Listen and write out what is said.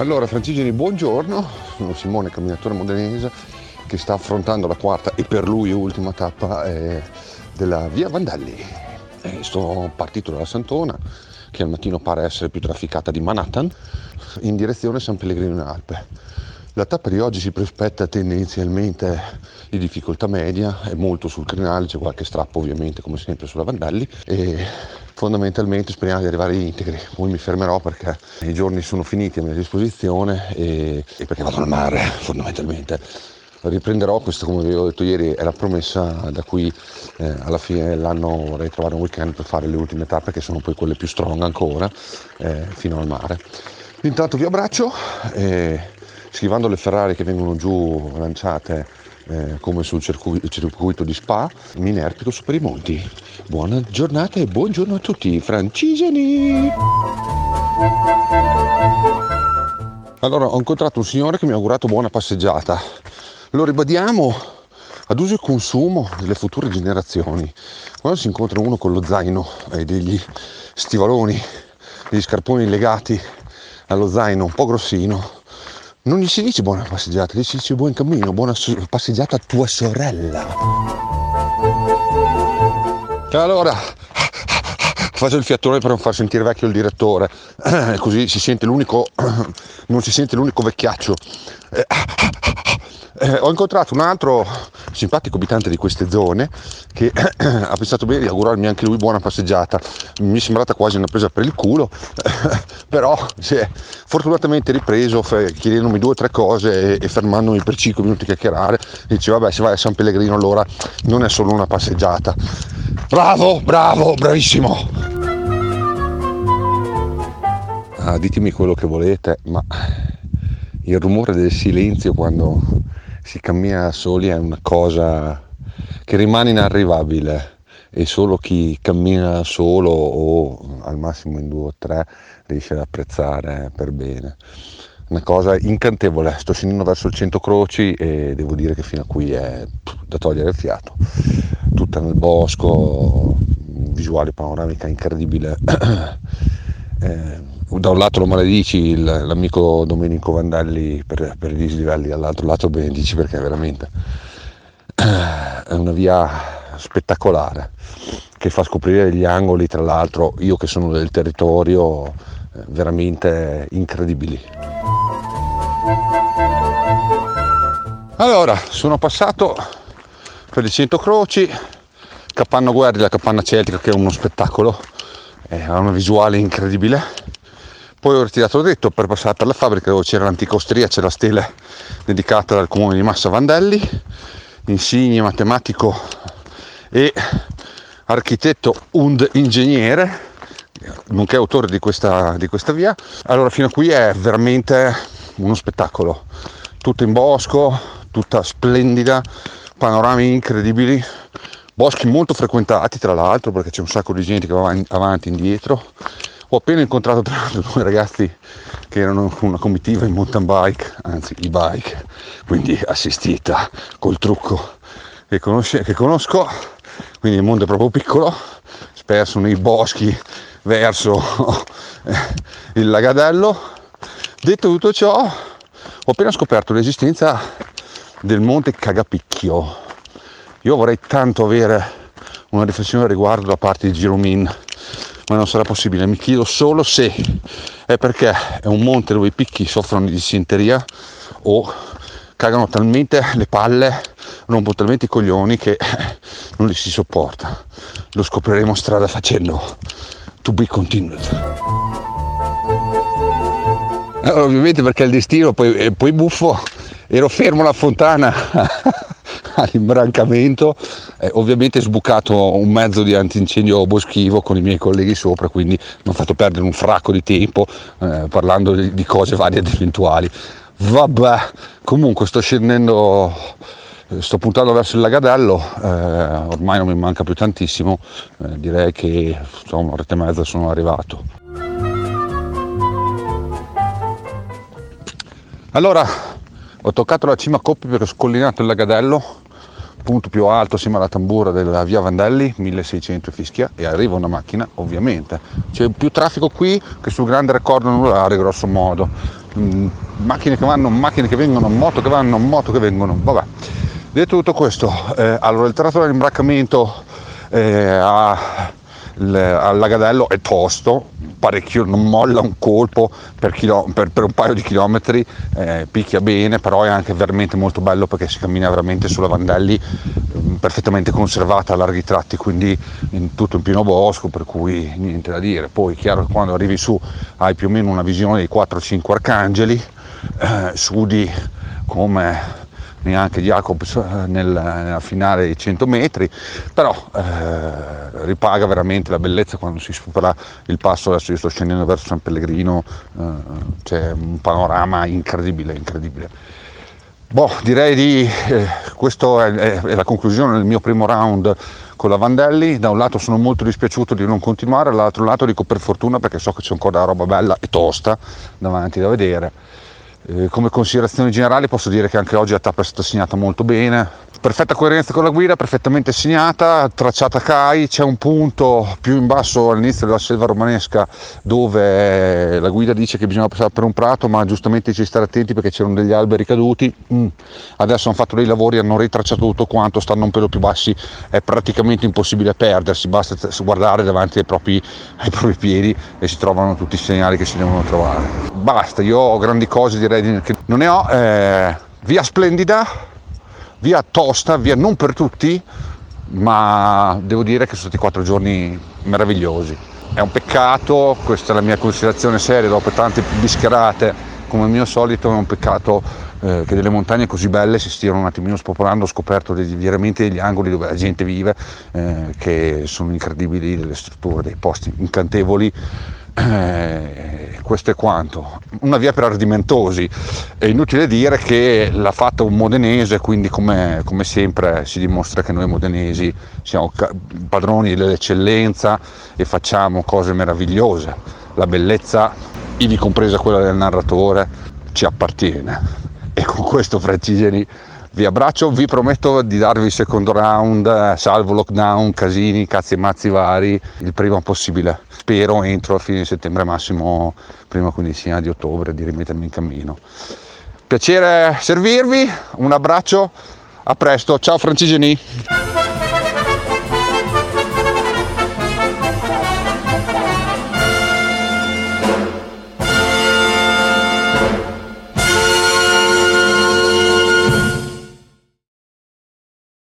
Allora, Francigeni, buongiorno. Sono Simone, camminatore modenese, che sta affrontando la quarta e per lui ultima tappa eh, della via Vandelli. Eh, sto partito dalla Santona, che al mattino pare essere più trafficata di Manhattan, in direzione San Pellegrino in Alpe. La tappa di oggi si prospetta tendenzialmente di difficoltà media, è molto sul crinale, c'è qualche strappo ovviamente come sempre sulla Vandelli e fondamentalmente speriamo di arrivare integri. Poi mi fermerò perché i giorni sono finiti a mia disposizione e, e perché vado al mare fondamentalmente. Riprenderò, questo come vi ho detto ieri è la promessa da cui eh, alla fine dell'anno vorrei trovare un weekend per fare le ultime tappe che sono poi quelle più strong ancora eh, fino al mare. Intanto vi abbraccio e schivando le Ferrari che vengono giù lanciate eh, come sul circuito, di Spa, mi inerpico su per i monti. Buona giornata e buongiorno a tutti, francigeni! Allora, ho incontrato un signore che mi ha augurato buona passeggiata. Lo ribadiamo ad uso e consumo delle future generazioni. Quando si incontra uno con lo zaino e degli stivaloni, degli scarponi legati allo zaino un po' grossino, non gli si dice buona passeggiata, gli si dice buon cammino, buona passeggiata a tua sorella. Allora, faccio il fiatone per non far sentire vecchio il direttore, così si sente l'unico, non si sente l'unico vecchiaccio. Eh, ho incontrato un altro simpatico abitante di queste zone che ha pensato bene di augurarmi anche lui buona passeggiata. Mi è sembrata quasi una presa per il culo, però si è fortunatamente ripreso chiedendomi due o tre cose e, fermandomi per 5 minuti a chiacchierare. Dice vabbè se vai a San Pellegrino allora non è solo una passeggiata. Bravo, bravo, bravissimo. Ah, ditemi quello che volete, ma il rumore del silenzio quando si cammina soli è una cosa che rimane inarrivabile e solo chi cammina solo o al massimo in due o tre riesce ad apprezzare per bene. Una cosa incantevole, sto scendendo verso il centro croci e devo dire che fino a qui è da togliere il fiato. Tutta nel bosco, visuale panoramica incredibile. eh, da un lato lo maledici l'amico Domenico Vandelli per, per, i dislivelli, dall'altro lato lo benedici perché veramente è una via spettacolare che fa scoprire gli angoli, tra l'altro io che sono del territorio, eh, veramente incredibili. Allora, sono passato per il Cento Croci, Capanna Guerri, la capanna celtica che è uno spettacolo, ha una visuale incredibile. Poi ho ritirato il dritto per passare per la fabbrica dove c'era l'antica osteria, c'è la stele dedicata dal comune di Massa Vandelli, insigne matematico e architetto und ingegnere, nonché autore di questa, di questa via. Allora fino a qui è veramente uno spettacolo, tutto in bosco, tutta splendida, panorami incredibili, boschi molto frequentati tra l'altro perché c'è un sacco di gente che va avanti e indietro ho appena incontrato tra l'altro due ragazzi che erano una comitiva in mountain bike, anzi e-bike, quindi assistita col trucco che, conosce, che conosco, quindi il mondo è proprio piccolo, sperso nei boschi verso il lagadello. Detto tutto ciò, ho appena scoperto l'esistenza del monte Cagapicchio. Io vorrei tanto avere una riflessione al riguardo da parte di Giromin ma non sarà possibile. Mi chiedo solo se è perché è un monte dove i picchi soffrono di dissenteria o cagano talmente le palle, rompono talmente i coglioni che non li si sopporta. Lo scopriremo strada facendo. To be continued. Allora, ovviamente perché il destino poi, è poi buffo, ero fermo alla fontana all'imbrancamento, eh, ovviamente sbucato un mezzo di antincendio boschivo con i miei colleghi sopra, quindi mi ha fatto perdere un fracco di tempo eh, parlando di, di, cose varie ed eventuali. Vabbè, comunque sto scendendo, sto puntando verso il lagadello, eh, ormai non mi manca più tantissimo, eh, direi che insomma un'oretta e mezza sono arrivato. Allora, ho toccato la cima Coppi perché ho scollinato il lagadello punto più alto assieme alla tambura della via Vandelli 1600 fischia e arriva una macchina ovviamente. C'è più traffico qui che sul grande raccordo anulare grosso modo. Mm, macchine che vanno, macchine che vengono, moto che vanno, moto che vengono, vabbè. Detto tutto questo, eh, allora il tratto dell'imbraccamento eh, a Lagadello è tosto, parecchio, non molla un colpo per, chilo, per, per un paio di chilometri, eh, picchia bene, però è anche veramente molto bello perché si cammina veramente sulla Vandelli eh, perfettamente conservata a larghi tratti, quindi in tutto in pieno bosco, per cui niente da dire. Poi chiaro che quando arrivi su hai più o meno una visione dei 4-5 arcangeli, eh, sudi come neanche Jacobs eh, nel, nella finale dei 100 metri, però eh, ripaga veramente la bellezza quando si supera il passo, adesso io sto scendendo verso San Pellegrino, eh, c'è un panorama incredibile, incredibile. Boh, direi di eh, questa è, è, la conclusione del mio primo round con la Vandelli. Da un lato sono molto dispiaciuto di non continuare, dall'altro lato dico per fortuna perché so che c'è ancora roba bella e tosta davanti da vedere eh, come considerazioni generali posso dire che anche oggi la tappa è stata segnata molto bene, perfetta coerenza con la guida, perfettamente segnata, tracciata CAI, c'è un punto più in basso all'inizio della selva romanesca dove la guida dice che bisogna passare per un prato, ma giustamente ci stare attenti perché c'erano degli alberi caduti. Mm. Adesso hanno fatto dei lavori, hanno ritracciato tutto quanto, stanno un pelo più bassi, è praticamente impossibile perdersi, basta guardare davanti ai propri, ai propri piedi e si trovano tutti i segnali che si devono trovare. Basta, io ho grandi cose direi che non ne ho. Eh, via splendida, via tosta, via non per tutti, ma devo dire che sono stati quattro giorni meravigliosi. È un peccato, questa è la mia considerazione seria, dopo tante bischerate come al mio solito, è un peccato eh, che delle montagne così belle si stiano un attimino spopolando, ho scoperto degli, veramente degli angoli dove la gente vive, eh, che sono incredibili, delle strutture, dei posti incantevoli eh, questo è quanto. Una via per ardimentosi. È inutile dire che l'ha fatta un modenese, quindi come, come sempre si dimostra che noi modenesi siamo padroni dell'eccellenza e facciamo cose meravigliose. La bellezza, ivi compresa quella del narratore, ci appartiene. E con questo Francigeni vi abbraccio, vi prometto di darvi il secondo round, eh, salvo lockdown, casini, cazzi e mazzi vari, il prima possibile. Spero entro a fine settembre, massimo prima quindicina di ottobre, di rimettermi in cammino. Piacere servirvi, un abbraccio, a presto, ciao Francigeni!